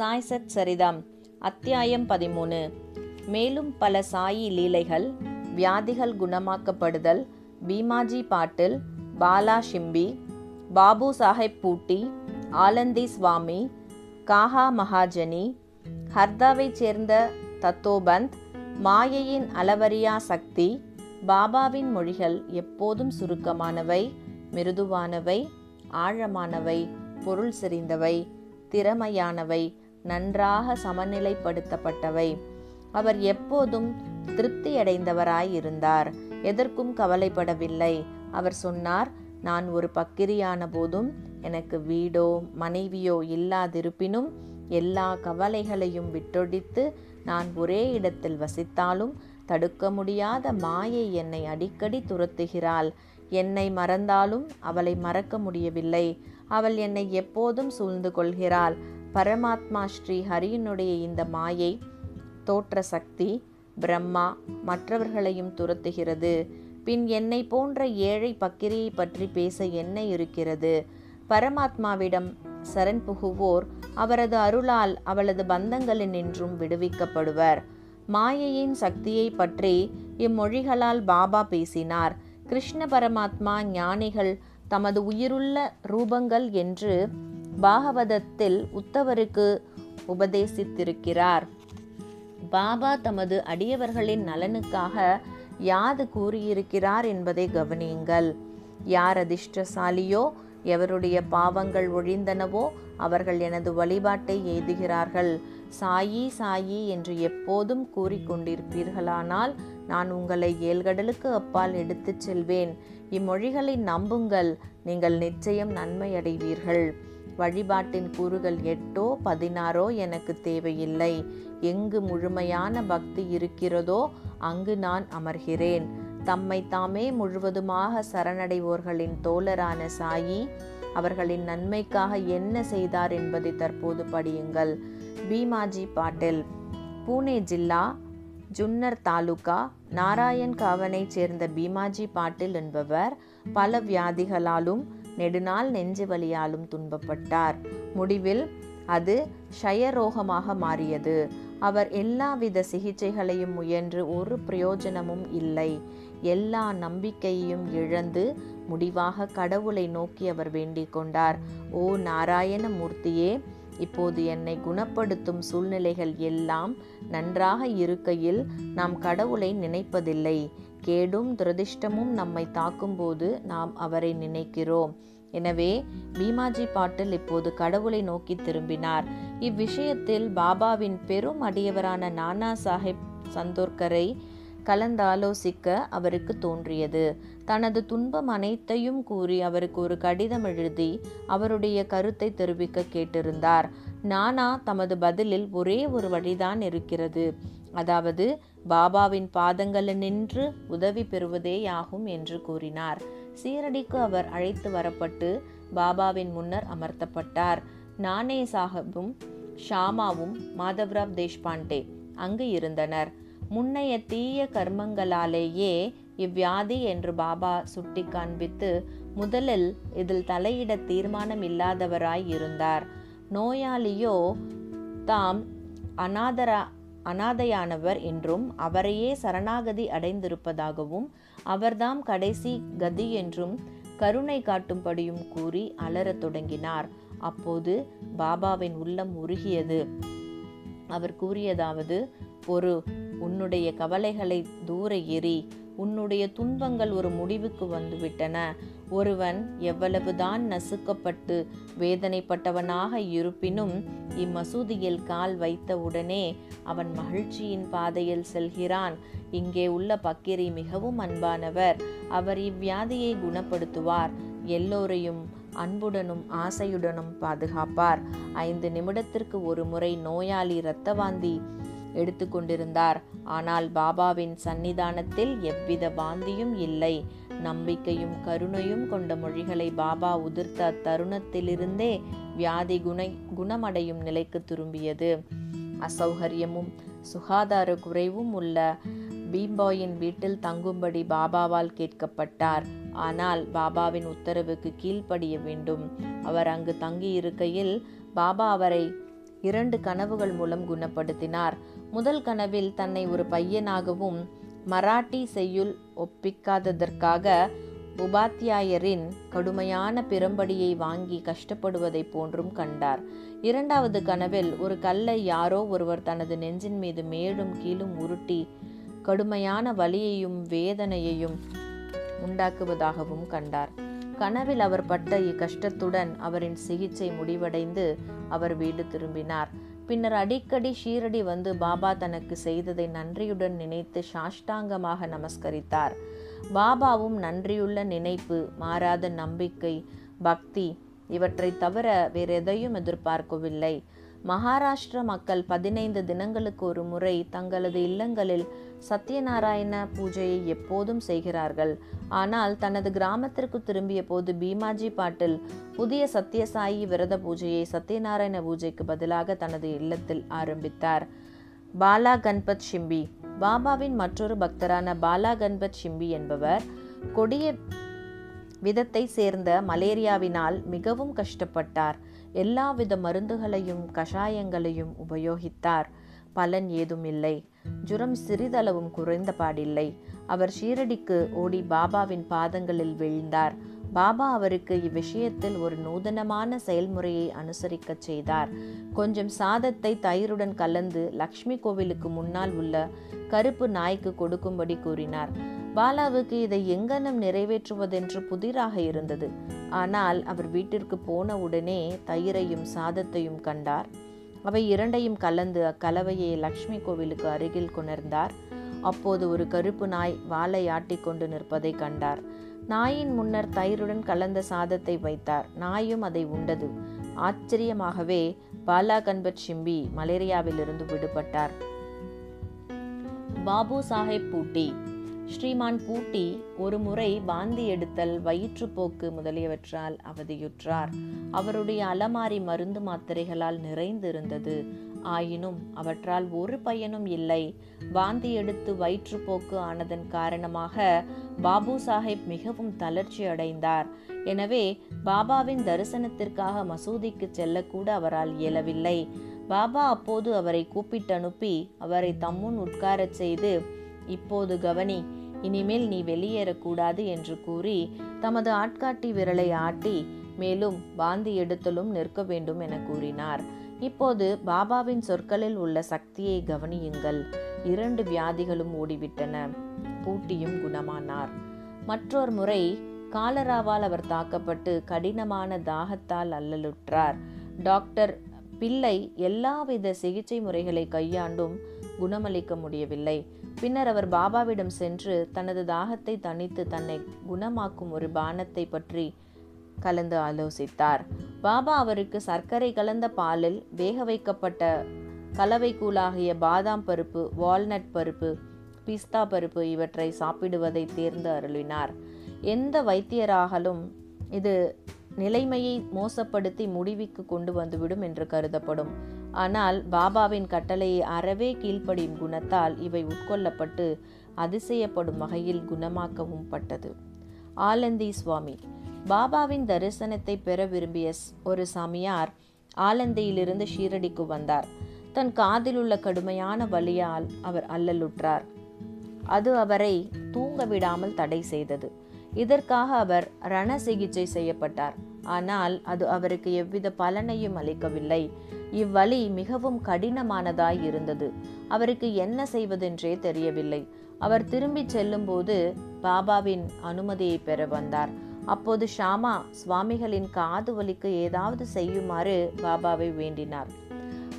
சாய் சத் சரிதம். அத்தியாயம் பதிமூணு. மேலும் பல சாயி லீலைகள் வியாதிகள் குணமாக்கப்படுதல் பீமாஜி பாட்டில் பாலா ஷிம்பி பாபு சாஹேப் பூட்டி ஆலந்தி சுவாமி காஹா மகாஜனி ஹர்தாவைச் சேர்ந்த தத்தோபந்த் மாயையின் அளவரியா சக்தி பாபாவின் மொழிகள் எப்போதும் சுருக்கமானவை மிருதுவானவை ஆழமானவை பொருள் செறிந்தவை திறமையானவை நன்றாக சமநிலைப்படுத்தப்பட்டவை. அவர் எப்போதும் திருப்தியடைந்தவராயிருந்தார். எதற்கும் கவலைப்படவில்லை. அவர் சொன்னார் நான் ஒரு பக்கிரியான போதும் எனக்கு வீடோ மனைவியோ இல்லாதிருப்பினும் எல்லா கவலைகளையும் விட்டொழித்து நான் ஒரே இடத்தில் வசித்தாலும் தடுக்க முடியாத மாயை என்னை அடிக்கடி துரத்துகிறாள். என்னை மறந்தாலும் அவளை மறக்க முடியவில்லை. அவள் என்னை எப்போதும் சூழ்ந்து கொள்கிறாள். பரமாத்மா ஸ்ரீ ஹரியினுடைய இந்த மாயை தோற்ற சக்தி பிரம்மா மற்றவர்களையும் துரத்துகிறது. பின் என்னை போன்ற ஏழை பக்கிரியை பற்றி பேச என்ன இருக்கிறது? பரமாத்மாவிடம் சரண் புகுவோர் அவரது அருளால் அவளது பந்தங்களினின்றும் விடுவிக்கப்படுவர். மாயையின் சக்தியை பற்றி இம்மொழிகளால் பாபா பேசினார். கிருஷ்ண பரமாத்மா ஞானிகள் தமது உயிருள்ள ரூபங்கள் என்று பாகவதத்தில் உத்தவருக்கு உபதேசித்திருக்கிறார். பாபா தமது அடியவர்களின் நலனுக்காக யாது கூறியிருக்கிறார் என்பதை கவனியுங்கள். யார் அதிர்ஷ்டசாலியோ எவருடைய பாவங்கள் ஒழிந்தனவோ அவர்கள் எனது வழிபாட்டை எய்துகிறார்கள். சாயி சாயி என்று எப்போதும் கூறிக்கொண்டிருப்பீர்களானால் நான் உங்களை ஏழ்கடலுக்கு அப்பால் எடுத்துச் செல்வேன். இம்மொழிகளை நம்புங்கள். நீங்கள் நிச்சயம் நன்மை அடைவீர்கள் வழிபாட்டின் கூறுகள் எட்டோ பதினாறோ எனக்கு தேவையில்லை. எங்கு முழுமையான பக்தி இருக்கிறதோ அங்கு நான் அமர்கிறேன். தம்மை தாமே முழுவதுமாக சரணடைவோர்களின் தோழரான சாயி அவர்களின் நன்மைக்காக என்ன செய்தார் என்பதை தற்போது படியுங்கள். பீமாஜி பாட்டில் பூனே ஜில்லா ஜுன்னர் தாலுகா நாராயண் காவனைச் சேர்ந்த பீமாஜி பாட்டில் என்பவர் பல வியாதிகளாலும் நெடுநாள் நெஞ்சு வலியாலும் துன்பப்பட்டார். முடிவில் அது ஷயரோகமாக மாறியது. அவர் எல்லாவித சிகிச்சைகளையும் முயன்று ஒரு பிரயோஜனமும் இல்லை. எல்லா நம்பிக்கையையும் இழந்து முடிவாக கடவுளை நோக்கி அவர் வேண்டிக் கொண்டார். ஓ நாராயண மூர்த்தியே இப்போது என்னை குணப்படுத்தும் சூழ்நிலைகள் எல்லாம் நன்றாக இருக்கையில் நாம் கடவுளை நினைப்பதில்லை. கேடும் துரதிர்ஷ்டமும் நம்மை தாக்கும்போது நாம் அவரை நினைக்கிறோம். எனவே பீமாஜி பாட்டில் இப்போது கடவுளை நோக்கி திரும்பினார். இவ்விஷயத்தில் பாபாவின் பெரும் அடியவரான நானா சாஹிப் சந்தோர்கரை கலந்தாலோசிக்க அவருக்கு தோன்றியது. தனது துன்பம் அனைத்தையும் கூறி அவருக்கு ஒரு கடிதம் எழுதி அவருடைய கருத்தை தெரிவிக்க கேட்டிருந்தார். நானா தமது பதிலில் ஒரே ஒரு வழிதான் இருக்கிறது. அதாவது பாபாவின் பாதங்களில் நின்று உதவி பெறுவதேயாகும் என்று கூறினார். சீரடிக்கு அவர் அழைத்து வரப்பட்டு பாபாவின் முன்னர் அமர்த்தப்பட்டார். நானே சாஹிப்பும் ஷாமாவும் மாதவ்ராவ் தேஷ்பாண்டே அங்கு இருந்தனர். முன்னைய தீய கர்மங்களாலேயே இவ்வியாதி என்று பாபா சுட்டி காண்பித்து முதலில் இதில் தலையிட தீர்மானம் இல்லாதவராய் இருந்தார். நோயாளியோ தாம் அநாதரா அனாதையானவர் என்றும் அவரையே சரணாகதி அடைந்திருப்பதாகவும் அவர்தாம் கடைசி கதி என்றும் கருணை காட்டும்படியும் கூறி அலறத் தொடங்கினார். அப்போது பாபாவின் உள்ளம் உருகியது. அவர் கூறியதாவது ஒரு உன்னுடைய கவலைகளை தூர எறி உன்னுடைய துன்பங்கள் ஒரு முடிவுக்கு வந்துவிட்டன. ஒருவன் எவ்வளவுதான் நசுக்கப்பட்டு வேதனைப்பட்டவனாக இருப்பினும் இம்மசூதியில் கால் வைத்த உடனே அவன் மகிழ்ச்சியின் பாதையில் செல்கிறான். இங்கே உள்ள பக்கிரி மிகவும் அன்பானவர். அவர் இவ்வியாதியை குணப்படுத்துவார். எல்லோரையும் அன்புடனும் ஆசையுடனும் பாதுகாப்பார். ஐந்து நிமிடத்திற்கு ஒரு முறை நோயாளி இரத்த வாந்தி எடுத்துக்கொண்டிருந்தார். ஆனால் பாபாவின் சன்னிதானத்தில் எவ்வித வாந்தியும் இல்லை. நம்பிக்கையும் கருணையும் கொண்ட மொழிகளை பாபா உதிர்த்த அத்தருணத்திலிருந்தே வியாதி குண குணமடையும் நிலைக்கு திரும்பியது. அசௌகரியமும் சுகாதார குறைவும் உள்ள பீம்பாயின் வீட்டில் தங்கும்படி பாபாவால் கேட்கப்பட்டார். ஆனால் பாபாவின் உத்தரவுக்கு கீழ்ப்படிய வேண்டும். அவர் அங்கு தங்கியிருக்கையில் பாபா அவரை இரண்டு கனவுகள் மூலம் குணப்படுத்தினார். முதல் கனவில் தன்னை ஒரு பையனாகவும் மராட்டி செய்யுள் ஒப்பிக்காததற்காக உபாத்தியாயரின் கடுமையான பிரம்படியை வாங்கி கஷ்டப்படுவதைப் போன்றும் கண்டார். இரண்டாவது கனவில் ஒரு கல்லை யாரோ ஒருவர் தனது நெஞ்சின் மீது மேலும் கீழும் உருட்டி கடுமையான வலியையும் வேதனையையும் உண்டாக்குவதாகவும் கண்டார். கனவில் அவர் பட்ட இக்கஷ்டத்துடன் அவரின் சிகிச்சை முடிவடைந்து அவர் வீடு திரும்பினார். பின்னர் அடிக்கடி ஷீரடி வந்து பாபா தனக்கு செய்ததை நன்றியுடன் நினைத்து சாஷ்டாங்கமாக நமஸ்கரித்தார். பாபாவும் நன்றியுள்ள நினைப்பு மாறாத நம்பிக்கை பக்தி இவற்றை தவிர வேறு எதையும் எதிர்பார்க்கவில்லை. மகாராஷ்டிர மக்கள் பதினைந்து தினங்களுக்கு ஒரு முறை தங்களது இல்லங்களில் சத்யநாராயண பூஜையை எப்போதும் செய்கிறார்கள். ஆனால் தனது கிராமத்திற்கு திரும்பிய போது பீமாஜி பாட்டில் புதிய சத்யசாயி விரத பூஜையை சத்யநாராயண பூஜைக்கு பதிலாக தனது இல்லத்தில் ஆரம்பித்தார். பாலா கண்பத் ஷிம்பி. பாபாவின் மற்றொரு பக்தரான பாலா கண்பத் ஷிம்பி என்பவர் கொடிய விதத்தை சேர்ந்த மலேரியாவினால் மிகவும் கஷ்டப்பட்டார். எல்லாவித மருந்துகளையும் கஷாயங்களையும் உபயோகித்தார். பலன் ஏதும் இல்லை. ஜுரம் சிறிதளவும் குறைந்த பாடில்லை. அவர் ஷீரடிக்கு ஓடி பாபாவின் பாதங்களில் விழுந்தார். பாபா அவருக்கு இவ்விஷயத்தில் ஒரு நூதனமான செயல்முறையை அனுசரிக்கச் செய்தார். கொஞ்சம் சாதத்தை தயிருடன் கலந்து லக்ஷ்மி கோவிலுக்கு முன்னால் உள்ள கருப்பு நாய்க்கு கொடுக்கும்படி கூறினார். பாலாவுக்கு இதை எங்கனம் நிறைவேற்றுவதென்று புதிராக இருந்தது. ஆனால் அவர் வீட்டிற்கு போன உடனே தயிரையும் சாதத்தையும் கண்டார். அவை இரண்டையும் கலந்து அக்கலவையை லக்ஷ்மி கோவிலுக்கு அருகில் கொணர்ந்தார். அப்போது ஒரு கருப்பு நாய் வாளை ஆட்டிக்கொண்டு நிற்பதை கண்டார். நாயின் முன்னர் தயிருடன் கலந்த சாதத்தை வைத்தார். நாயும் அதை உண்டது. ஆச்சரியமாகவே பாலா கன்பட் ஷிம்பி மலேரியாவிலிருந்து விடுபட்டார். பாபு சாஹேப் பூட்டி ஸ்ரீமான் பூட்டி ஒரு முறை வாந்தி எடுத்தல் வயிற்றுப்போக்கு முதலியவற்றால் அவதியுற்றார். அவருடைய அலமாரி மருந்து மாத்திரைகளால் நிறைந்திருந்தது. ஆயினும் அவற்றால் ஒரு பயனும் இல்லை. வாந்தி எடுத்து வயிற்றுப்போக்கு ஆனதன் காரணமாக பாபு சாஹிப் மிகவும் தளர்ச்சி அடைந்தார். எனவே பாபாவின் தரிசனத்திற்காக மசூதிக்கு செல்லக்கூட அவரால் இயலவில்லை. பாபா அப்போது அவரை கூப்பிட்டு அனுப்பி அவரை தம்முன் உட்காரச் செய்து இப்போது கவனி இனிமேல் நீ வெளியேறக்கூடாது என்று கூறி தமது ஆட்காட்டி விரலை ஆட்டி மேலும் வாந்தி எடுத்தலும் நிற்க வேண்டும் என கூறினார். இப்போது பாபாவின் சொற்களில் உள்ள சக்தியை கவனியுங்கள். இரண்டு வியாதிகளும் ஓடிவிட்டன. பூட்டியும் குணமானார். மற்றொரு முறை காலராவால் அவர் தாக்கப்பட்டு கடினமான தாகத்தால் அல்லலுற்றார். டாக்டர் பிள்ளை எல்லாவித சிகிச்சை முறைகளை கையாண்டும் குணமளிக்க முடியவில்லை. பின்னர் அவர் பாபாவிடம் சென்று தனது தாகத்தை தணித்து தன்னை குணமாக்கும் ஒரு பானத்தை பற்றி கலந்து ஆலோசித்தார். பாபா அவருக்கு சர்க்கரை கலந்த பாலில் வேக வைக்கப்பட்ட கலவை கூழாகிய பாதாம் பருப்பு வால்நட் பருப்பு பிஸ்தா பருப்பு இவற்றை சாப்பிடுவதை தேர்ந்து அருளினார். எந்த வைத்தியராகலும் இது நிலைமையை மோசப்படுத்தி முடிவுக்கு கொண்டு வந்துவிடும் என்று கருதப்படும். ஆனால் பாபாவின் கட்டளையை அறவே கீழ்ப்படியும் குணத்தால் இவை உட்கொள்ளப்பட்டு அதிசயப்படும் வகையில் குணமாக்கவும் பட்டது. ஆலந்தி சுவாமி பாபாவின் தரிசனத்தை பெற விரும்பிய ஒரு சாமியார் ஆலந்தியிலிருந்து ஷீரடிக்கு வந்தார். தன் காதில் உள்ள கடுமையான வலியால் அவர் அல்லலுற்றார். அது அவரை தூங்க விடாமல் தடை செய்தது. இதற்காக அவர் ரண சிகிச்சை செய்யப்பட்டார். ஆனால் அது அவருக்கு எவ்வித பலனையும் அளிக்கவில்லை. இவ்வழி மிகவும் கடினமானதாய் இருந்தது. அவருக்கு என்ன செய்வதென்றே தெரியவில்லை. அவர் திரும்பிச் செல்லும்போது பாபாவின் அனுமதியை பெற வந்தார். அப்போது ஷாமா சுவாமிகளின் காது வலிக்கு ஏதாவது செய்யுமாறு பாபாவை வேண்டினார்.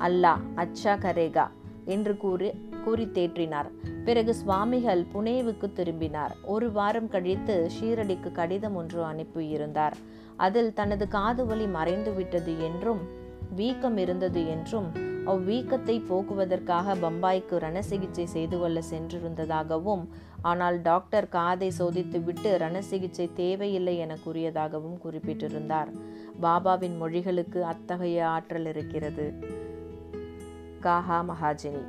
அல்லாஹ் அச்சா கரேகா என்று கூறி கூறி தேற்றினார். பிறகு சுவாமிகள் புனேவுக்கு திரும்பினார். ஒரு வாரம் கழித்து ஷீரடிக்கு கடிதம் ஒன்று அனுப்பியிருந்தார். அதில் தனது காது வலி மறைந்து விட்டது என்றும் வீக்கம் இருந்தது என்றும் அவ்வீக்கத்தை போக்குவதற்காக பம்பாய்க்கு ரண சிகிச்சை செய்து கொள்ள சென்றிருந்ததாகவும் ஆனால் டாக்டர் காதை சோதித்துவிட்டு ரண சிகிச்சை தேவையில்லை என கூறியதாகவும் குறிப்பிட்டிருந்தார். பாபாவின் மொழிகளுக்கு அத்தகைய ஆற்றல் இருக்கிறது. காஹா மகாஜினி.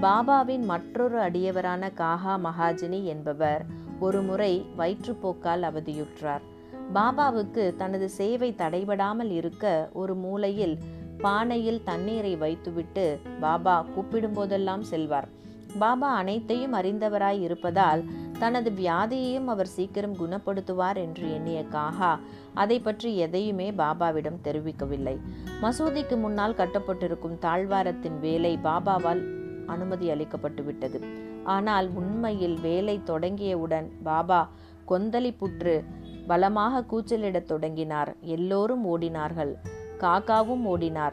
பாபாவின் மற்றொரு அடியவரான காஹா மகாஜினி என்பவர் ஒருமுறை வயிற்றுப்போக்கால் அவதியுற்றார். பாபாவுக்கு தனது சேவை தடைபடாமல் இருக்க ஒரு மூலையில் பானையில் தண்ணீரை வைத்துவிட்டு பாபா கூப்பிடும் போதெல்லாம் செல்வார். பாபா அனைத்தையும் அறிந்தவராய் இருப்பதால் தனது வியாதியையும் அவர் சீக்கிரம் குணப்படுத்துவார் என்று எண்ணிய காஹா அதை பற்றி எதையுமே பாபாவிடம் தெரிவிக்கவில்லை. மசூதிக்கு முன்னால் கட்டப்பட்டிருக்கும் தாழ்வாரத்தின் வேலை பாபாவால் அனுமதி அளிக்கப்பட்டுவிட்டது. ஆனால் உண்மையில் வேலை தொடங்கியவுடன் பாபா கொந்தளி புற்று பலமாக கூச்சலிடத் தொடங்கினார். எல்லோரும் ஓடினார்கள். காக்காவும் ஓடினார்.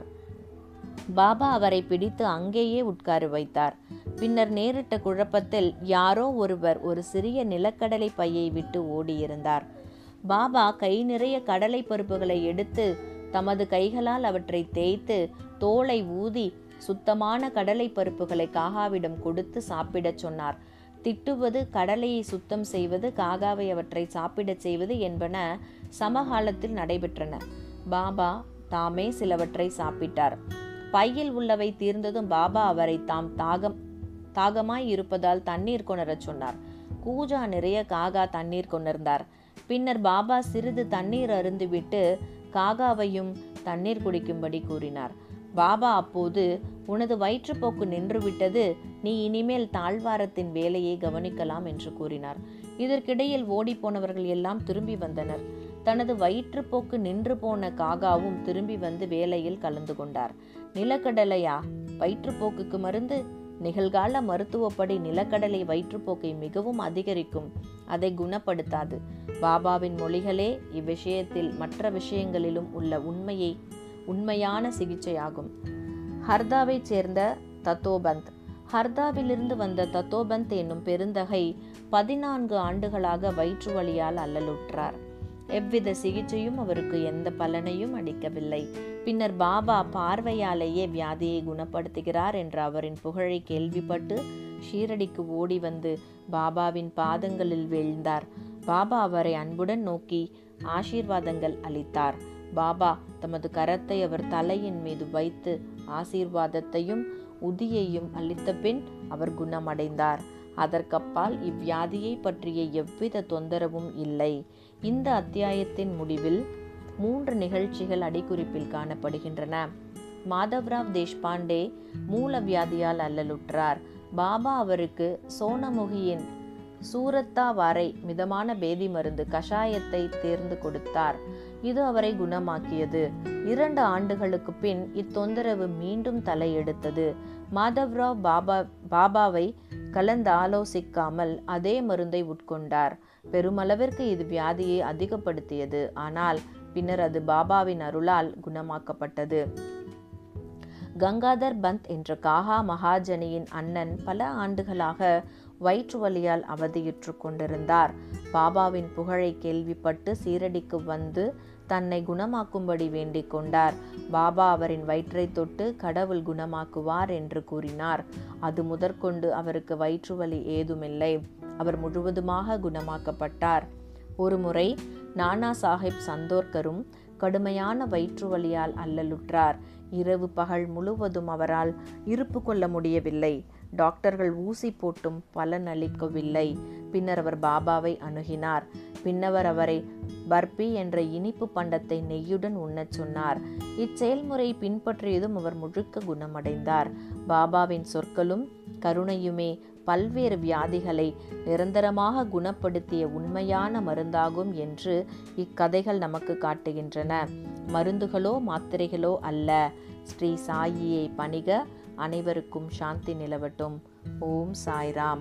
பாபா அவரை பிடித்து அங்கேயே உட்கார வைத்தார். பின்னர் நேரிட்ட குழப்பத்தில் யாரோ ஒருவர் ஒரு சிறிய நிலக்கடலை பையை விட்டு ஓடியிருந்தார். பாபா கை நிறைய கடலை பருப்புகளை எடுத்து தமது கைகளால் அவற்றை தேய்த்து தோலை ஊதி சுத்தமான கடலை பருப்புகளை காகாவிடம் கொடுத்து சாப்பிடச் சொன்னார். திட்டுவது கடலையை சுத்தம் செய்வது காகாவை அவற்றை சாப்பிடச் செய்வது என்பன சமகாலத்தில் நடைபெற்றன. பாபா தாமே சிலவற்றை சாப்பிட்டார். பையில் உள்ளவை தீர்ந்ததும் பாபா அவரை தாம் தாகம் தாகமாய் இருப்பதால் தண்ணீர் கொணரச் சொன்னார். கூஜா நிறைய காகா தண்ணீர் கொண்டிருந்தார் பின்னர் பாபா சிறிது தண்ணீர் அருந்துவிட்டு காகாவையும் தண்ணீர் குடிக்கும்படி கூறினார். பாபா அப்போது உனது வயிற்றுப்போக்கு நின்றுவிட்டது. நீ இனிமேல் தாழ்வாரத்தின் வேலையை கவனிக்கலாம் என்று கூறினார். இதற்கிடையில் ஓடிப்போனவர்கள் எல்லாம் திரும்பி வந்தனர். தனது வயிற்றுப்போக்கு நின்று போன காகாவும் திரும்பி வந்து வேலையில் கலந்து கொண்டார். நிலக்கடலையா? வயிற்றுப்போக்குக்கு மருந்து? நிகழ்கால மருத்துவப்படி நிலக்கடலை வயிற்றுப்போக்கை மிகவும் அதிகரிக்கும். அதை குணப்படுத்தாது. பாபாவின் மொழிகளே இவ்விஷயத்தில் மற்ற விஷயங்களிலும் உள்ள உண்மையை உண்மையான சிகிச்சையாகும். ஹர்தாவைச் சேர்ந்த தத்தோபந்த். ஹர்தாவிலிருந்து வந்த தத்தோபந்த் என்னும் பெருந்தகை பதினான்கு ஆண்டுகளாக வயிற்று வழியால் அல்லலுற்றார். எவ்வித சிகிச்சையும் அவருக்கு எந்த பலனையும் அளிக்கவில்லை. பின்னர் பாபா பார்வையாலேயே வியாதியை குணப்படுத்துகிறார் என்ற அவரின் புகழை கேள்விப்பட்டு ஷீரடிக்கு ஓடி வந்து பாபாவின் பாதங்களில் வீழ்ந்தார். பாபா அவரை அன்புடன் நோக்கி ஆசீர்வாதங்கள் அளித்தார். பாபா தமது கரத்தை அவர் தலையின் மீது வைத்து ஆசீர்வாதத்தையும் உதியையும் அளித்த பின் அவர் குணமடைந்தார். அதற்கப்பால் இவ்வியாதியை பற்றிய எவ்வித தொந்தரவும் இல்லை. இந்த அத்தியாயத்தின் முடிவில் மூன்று நிகழ்ச்சிகள் அடிக்குறிப்பில் காணப்படுகின்றன. மாதவ்ராவ் தேஷ்பாண்டே மூல வியாதியால் அல்லலுற்றார். பாபா அவருக்கு சோனமுகியின் சூரத்தா வரை மிதமான பேதி மருந்து கஷாயத்தை தேர்ந்து கொடுத்தார். இது அவரை குணமாக்கியது. இரண்டு ஆண்டுகளுக்கு பின் இத்தொந்தரவு மீண்டும் தலையெடுத்தது. மாதவ்ராவ் பாபா பாபாவை கலந்து ஆலோசிக்காமல் அதே மருந்தை உட்கொண்டார். பெருமளவிற்கு இது வியாதியை அதிகப்படுத்தியது. ஆனால் பின்னர் அது பாபாவின் அருளால் குணமாக்கப்பட்டது. கங்காதர் பந்த் என்ற காஹா மகாஜனியின் அண்ணன் பல ஆண்டுகளாக வயிற்று வலியால் அவதியுற்று கொண்டிருந்தார். பாபாவின் புகழை கேள்விப்பட்டு சீரடிக்கு வந்து தன்னை குணமாக்கும்படி வேண்டிக் கொண்டார். பாபா அவரின் வயிற்றை தொட்டு கடவுள் குணமாக்குவார் என்று கூறினார். அது முதற்கொண்டு அவருக்கு வயிற்று வலி ஏதுமில்லை. அவர் முழுவதுமாக குணமாக்கப்பட்டார். ஒருமுறை நானா சாஹிப் சந்தோர்கரும் கடுமையான வயிற்று வலியால் அல்லலுற்றார். இரவு பகல் முழுவதும் அவரால் இருப்பு கொள்ள முடியவில்லை. டாக்டர்கள் ஊசி போட்டும் பலன் அளிக்கவில்லை. பின்னர் அவர் பாபாவை அணுகினார். பின்னவர் அவரை பர்பி என்ற இனிப்பு பண்டத்தை நெய்யுடன் உண்ணச் சொன்னார். இச்செயல்முறை பின்பற்றியதும் அவர் முழுக்க குணமடைந்தார். பாபாவின் சொற்களும் கருணையுமே பல்வேறு வியாதிகளை நிரந்தரமாக குணப்படுத்திய உண்மையான மருந்தாகும் என்று இக்கதைகள் நமக்கு காட்டுகின்றன. மருந்துகளோ மாத்திரைகளோ அல்ல. ஸ்ரீ சாயியை பணிக அனைவருக்கும் சாந்தி நிலவட்டும். ஓம் சாய்ராம்.